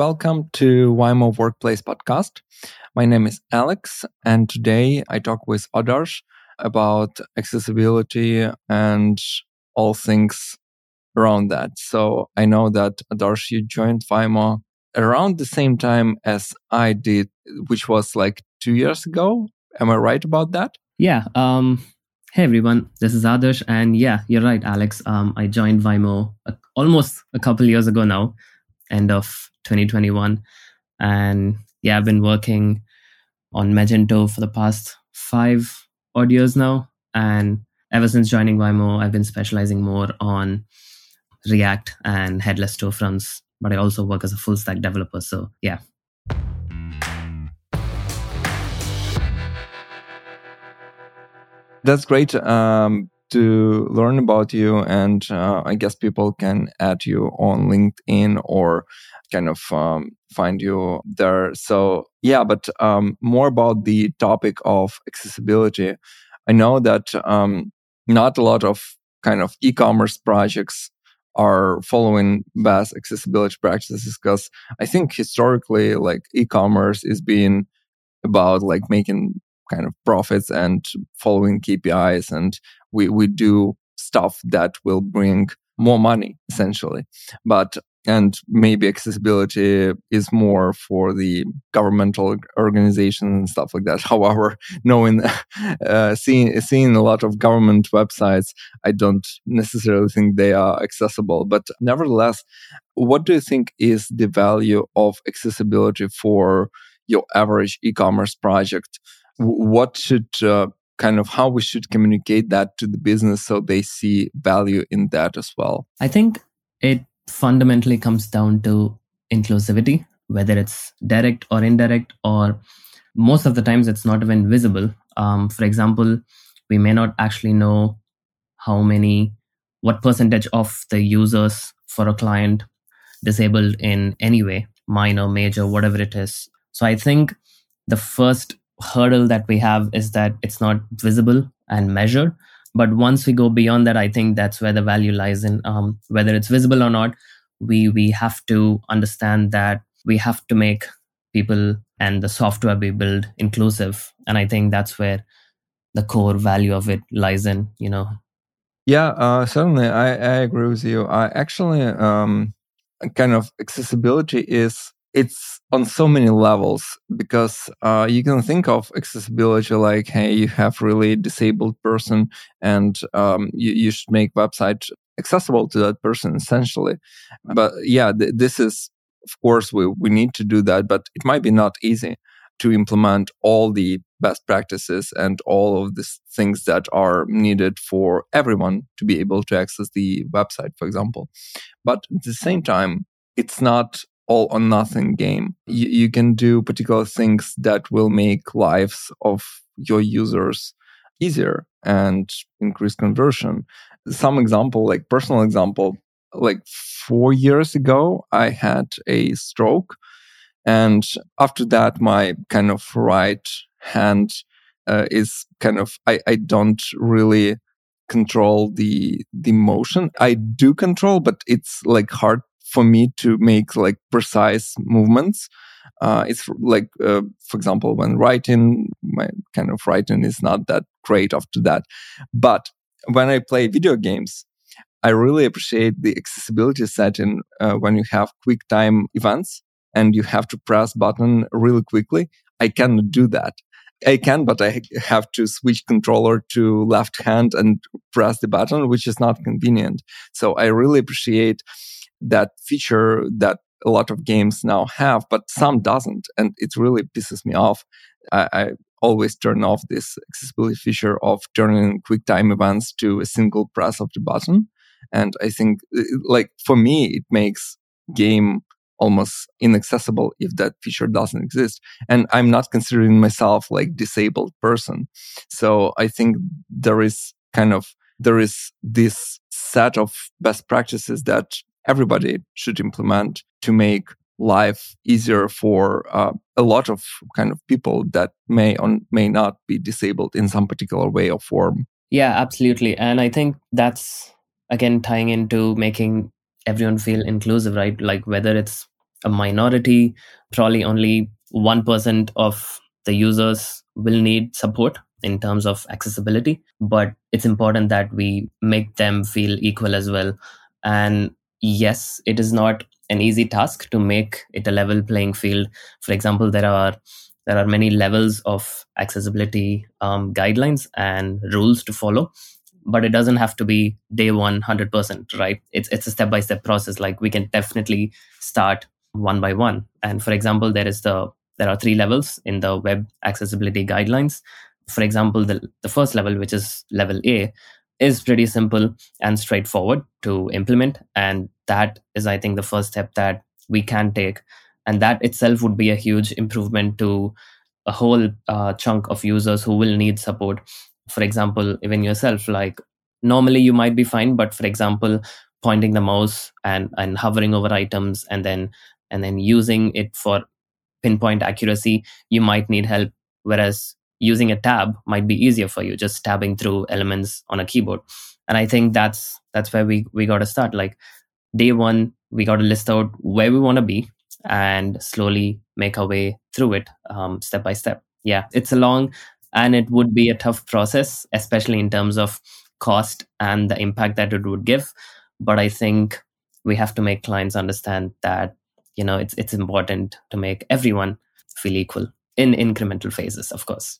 Welcome to Vaimo Workplace Podcast. My name is Alex, and today I talk with Adarsh about accessibility and all things around that. So I know that Adarsh, you joined Vaimo around the same time as I did, which was like two years ago. Am I right about that? Yeah. Um, hey everyone, this is Adarsh, and yeah, you're right, Alex. Um, I joined Vaimo almost a couple years ago now, end of 2021. And yeah, I've been working on Magento for the past five odd years now. And ever since joining Vaimo, I've been specializing more on React and headless storefronts. But I also work as a full stack developer. So yeah. That's great. Um, to learn about you and uh, i guess people can add you on linkedin or kind of um, find you there. So yeah but um, more about the topic of accessibility. I know that um, not a lot of kind of e-commerce projects are following best accessibility practices because i think historically like e-commerce is being about like making kind of profits and following KPIs and we, we do stuff that will bring more money essentially. But and maybe accessibility is more for the governmental organizations and stuff like that. However, knowing, uh, seeing, seeing a lot of government websites, I don't necessarily think they are accessible. But nevertheless, what do you think is the value of accessibility for your average e-commerce project? What should uh, kind of how we should communicate that to the business so they see value in that as well? I think it fundamentally comes down to inclusivity whether it's direct or indirect or most of the times it's not even visible. Um, for example we may not actually know how many what percentage of the users for a client disabled in any way minor major whatever it is. So i think the first hurdle that we have is that it's not visible and measured. But once we go beyond that, I think that's where the value lies in um, whether it's visible or not. We we have to understand that we have to make people and the software we build inclusive, and I think that's where the core value of it lies in. You know. Yeah, uh, certainly, I, I agree with you. I actually um, kind of accessibility is it's on so many levels because uh, you can think of accessibility like hey you have really disabled person and um, you, you should make website accessible to that person essentially. But yeah th- this is of course we, we need to do that but it might be not easy to implement all the best practices and all of these things that are needed for everyone to be able to access the website for example. But at the same time it's not all or nothing game. You, you can do particular things that will make lives of your users easier and increase conversion. Some example, like personal example, like four years ago, I had a stroke. And after that, my kind of right hand uh, is kind of, I, I don't really control the the motion i do control but it's like hard for me to make like precise movements. Uh, it's like, uh, for example, when writing, my kind of writing is not that great after that. But when I play video games, I really appreciate the accessibility setting uh, when you have quick time events and you have to press button really quickly. I cannot do that. I can, but I have to switch controller to left hand and press the button, which is not convenient. So I really appreciate that feature that a lot of games now have, but some doesn't. And it really pisses me off. I, I always turn off this accessibility feature of turning quick time events to a single press of the button. And I think uh, like for me, it makes game almost inaccessible if that feature doesn't exist. And I'm not considering myself like disabled person. So I think there is kind of, there is this set of best practices that everybody should implement to make life easier for uh, a lot of kind of people that may or may not be disabled in some particular way or form. Yeah, absolutely. And I think that's again tying into making everyone feel inclusive, right? Like whether it's a minority, probably only 1% of the users will need support in terms of accessibility, but it's important that we make them feel equal as well. And yes, it is not an easy task to make it a level playing field. For example, there are there are many levels of accessibility um, guidelines and rules to follow but it doesn't have to be day one 100% right? It's it's a step by step process. Like we can definitely start one by one. And for example there is the there are three levels in the web accessibility guidelines. For example the, the first level which is level a is pretty simple and straightforward to implement. And that is i think the first step that we can take. And that itself would be a huge improvement to a whole uh, chunk of users who will need support. For example even yourself like normally you might be fine but for example pointing the mouse and and hovering over items and then and then using it for pinpoint accuracy you might need help. Whereas using a tab might be easier for you just tabbing through elements on a keyboard. And i think that's that's where we we got to start. Like day one we got to list out where we want to be and slowly make our way through it um, step by step. Yeah it's a long and it would be a tough process especially in terms of cost and the impact that it would give. But i think we have to make clients understand that you know it's it's important to make everyone feel equal in incremental phases of course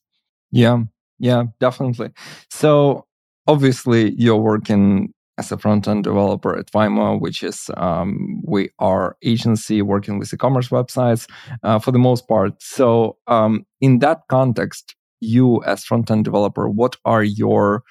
yeah yeah definitely so obviously you're working as a front-end developer at Vaimo, which is um, we are agency working with e-commerce websites uh, for the most part. So um, in that context, you as front-end developer, what are your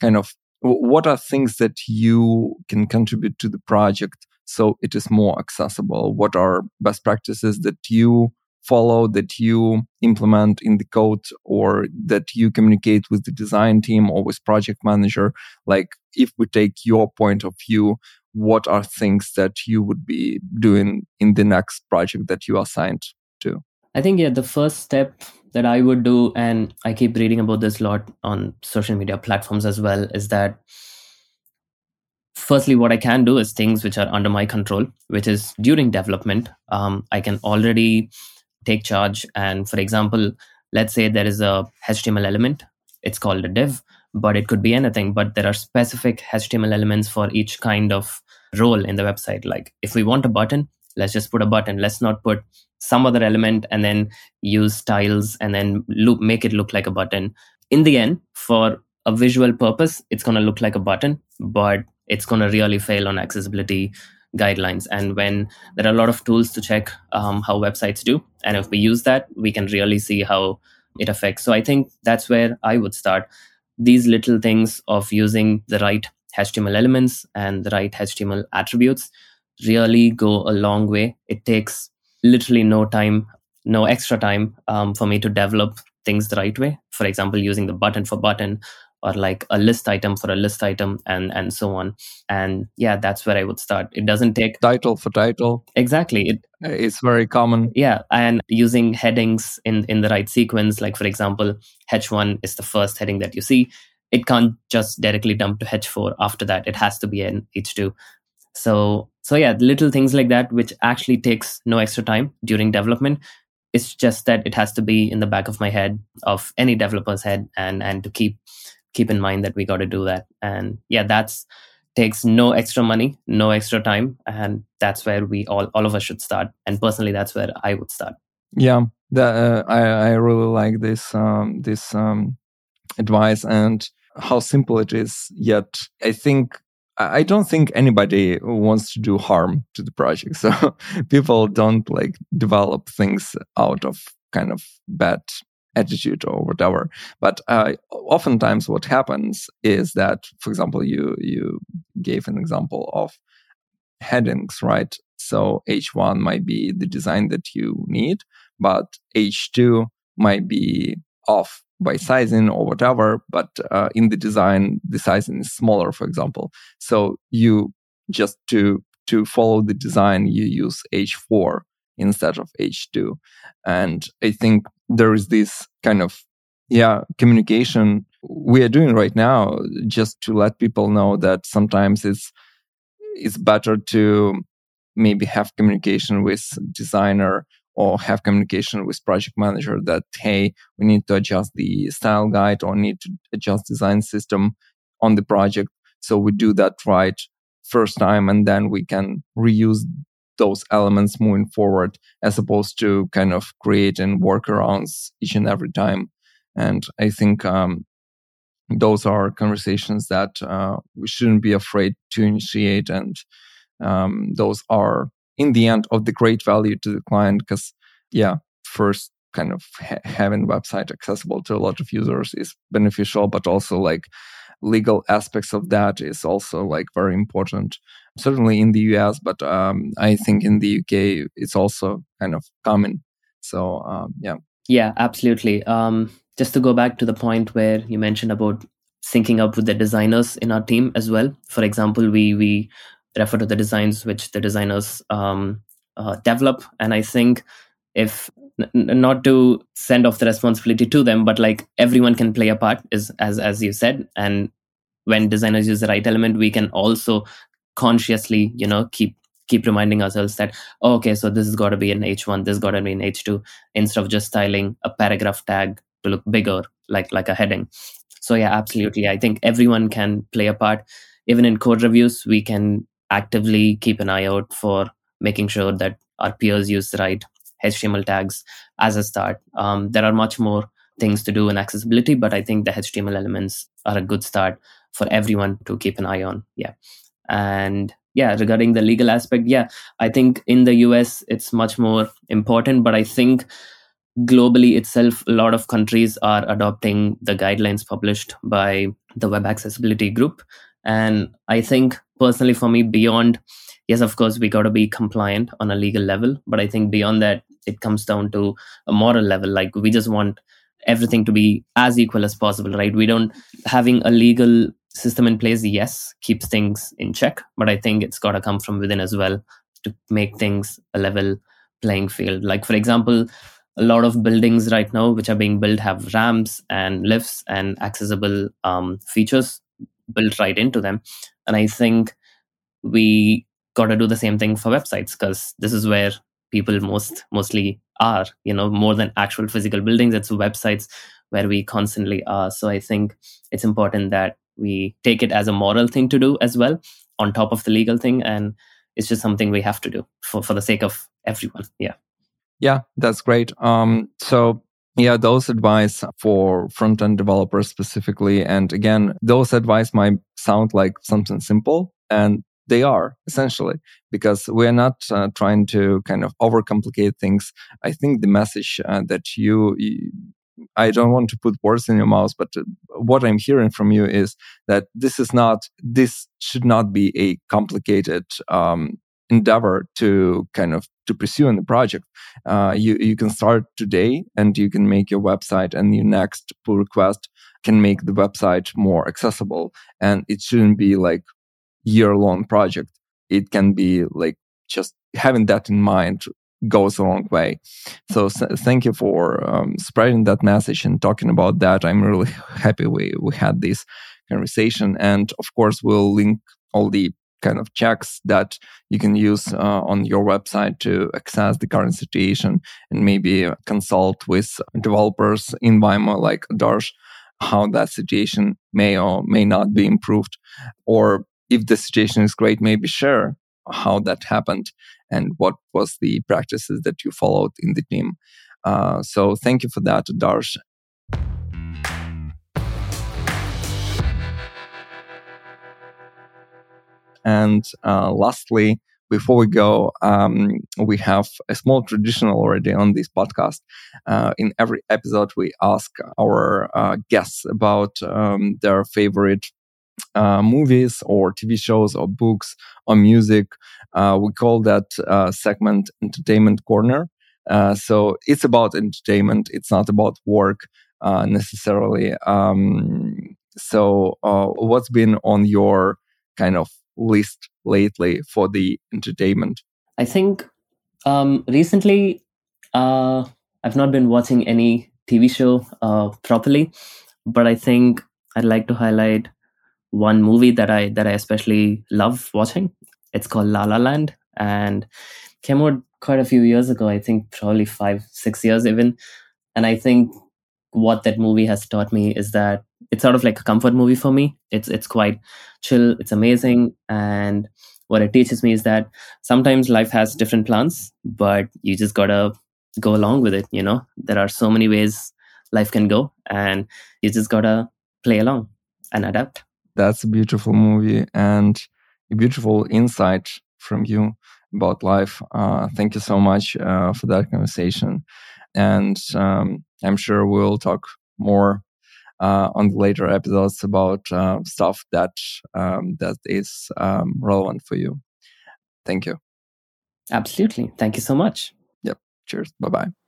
kind of what are things that you can contribute to the project so it is more accessible? What are best practices that you follow that you implement in the code or that you communicate with the design team or with project manager? Like if we take your point of view what are things that you would be doing in the next project that you are assigned to? I think yeah the first step that I would do, and I keep reading about this a lot on social media platforms as well, is that firstly, what I can do is things which are under my control, which is during development, um, I can already take charge. And for example, let's say there is a HTML element, it's called a div, but it could be anything. But there are specific HTML elements for each kind of role in the website. Like if we want a button, let's just put a button. Let's not put some other element and then use styles and then look, make it look like a button. In the end, for a visual purpose, it's going to look like a button, but it's going to really fail on accessibility guidelines. And when there are a lot of tools to check um, how websites do, and if we use that, we can really see how it affects. So I think that's where I would start. These little things of using the right HTML elements and the right HTML attributes really go a long way. It takes literally no time, no extra time um, for me to develop things the right way. For example, using the button for button or like a list item for a list item and and so on. And yeah that's where i would start. It doesn't take title for title. Exactly. It, uh, it's very common. Yeah and using headings in in the right sequence like for example h1 is the first heading that you see. It can't just directly dump to h4 after that it has to be in h2 so so yeah little things like that which actually takes no extra time during development. It's just that it has to be in the back of my head of any developer's head and and to keep keep in mind that we got to do that. And yeah that's takes no extra money no extra time and that's where we all all of us should start. And personally that's where i would start. Yeah that, uh, i i really like this um this um advice and how simple it is yet i think I don't think anybody wants to do harm to the project. So people don't like develop things out of kind of bad attitude or whatever. But uh, oftentimes what happens is that, for example, you, you gave an example of headings, right? So H1 might be the design that you need, but H2 might be off by sizing or whatever, but uh, in the design, the sizing is smaller, for example. So you just to to follow the design, you use H4 instead of H2. And I think there is this kind of yeah communication we are doing right now just to let people know that sometimes it's it's better to maybe have communication with designer or have communication with project manager that hey we need to adjust the style guide or need to adjust design system on the project. So we do that right first time and then we can reuse those elements moving forward as opposed to kind of creating workarounds each and every time. And i think um, those are conversations that uh, we shouldn't be afraid to initiate. And um, those are in the end of the great value to the client because yeah first kind of ha- having website accessible to a lot of users is beneficial but also like legal aspects of that is also like very important certainly in the us but um, i think in the uk it's also kind of common. So um, yeah. Yeah absolutely. Um, just to go back to the point where you mentioned about syncing up with the designers in our team as well. For example we we refer to the designs which the designers um, uh, develop. And i think if n- not to send off the responsibility to them but like everyone can play a part is as as you said. And when designers use the right element we can also consciously you know keep keep reminding ourselves that oh, okay so this has got to be an h1 this has got to be an h2 instead of just styling a paragraph tag to look bigger like like a heading so yeah absolutely i think everyone can play a part even in code reviews we can actively keep an eye out for making sure that our peers use the right HTML tags as a start. Um, there are much more things to do in accessibility, but I think the HTML elements are a good start for everyone to keep an eye on. Yeah. And yeah, regarding the legal aspect, yeah, I think in the US it's much more important, but I think globally itself, a lot of countries are adopting the guidelines published by the Web Accessibility Group. And I think personally for me, beyond, yes, of course, we got to be compliant on a legal level, but I think beyond that, it comes down to a moral level. Like we just want everything to be as equal as possible, right? We don't having a legal system in place, yes, keeps things in check, but I think it's got to come from within as well to make things a level playing field. Like, for example, a lot of buildings right now which are being built have ramps and lifts and accessible um, features built right into them. And I think we got to do the same thing for websites because this is where people most mostly are you know more than actual physical buildings it's websites where we constantly are so i think it's important that we take it as a moral thing to do as well on top of the legal thing and it's just something we have to do for, for the sake of everyone. Yeah. Yeah that's great. Um so yeah those advice for front end developers specifically and again those advice might sound like something simple and they are essentially because we're not uh, trying to kind of overcomplicate things. I think the message uh, that you, you, i don't want to put words in your mouth but uh, what i'm hearing from you is that this is not this should not be a complicated um, endeavor to kind of to pursue in the project uh, you you can start today and you can make your website and your next pull request can make the website more accessible and it shouldn't be like year long project. It can be like just having that in mind goes a long way. So thank you for um, spreading that message and talking about that. I'm really happy we, we had this conversation. And of course, we'll link all the kind of checks that you can use uh, on your website to access the current situation and maybe consult with developers in Vaimo like Darsh how that situation may or may not be improved or if the situation is great, maybe share how that happened and what was the practices that you followed in the team. Uh, so thank you for that, Darsh. And uh, lastly, before we go, um, we have a small tradition already on this podcast. Uh, in every episode, we ask our uh, guests about um, their favorite uh, movies or TV shows or books or music. Uh, we call that uh, segment Entertainment Corner. Uh, so it's about entertainment. It's not about work uh, necessarily. Um, so uh, what's been on your kind of list lately for the entertainment? I think um, recently I've not been watching any TV show properly, but I think I'd like to highlight one movie that I that I especially love watching. It's called La La Land, and came out quite a few years ago. I think probably five, six years even. And I think what that movie has taught me is that it's sort of like a comfort movie for me. It's it's quite chill. It's amazing, and what it teaches me is that sometimes life has different plans, but you just gotta go along with it. You know, there are so many ways life can go, and you just gotta play along and adapt. That's a beautiful movie and a beautiful insight from you about life. Uh, thank you so much uh, for that conversation. And um, I'm sure we'll talk more uh, on the later episodes about uh, stuff that um, that is um, relevant for you. Thank you. Absolutely. Thank you so much. Yep. Cheers. Bye bye.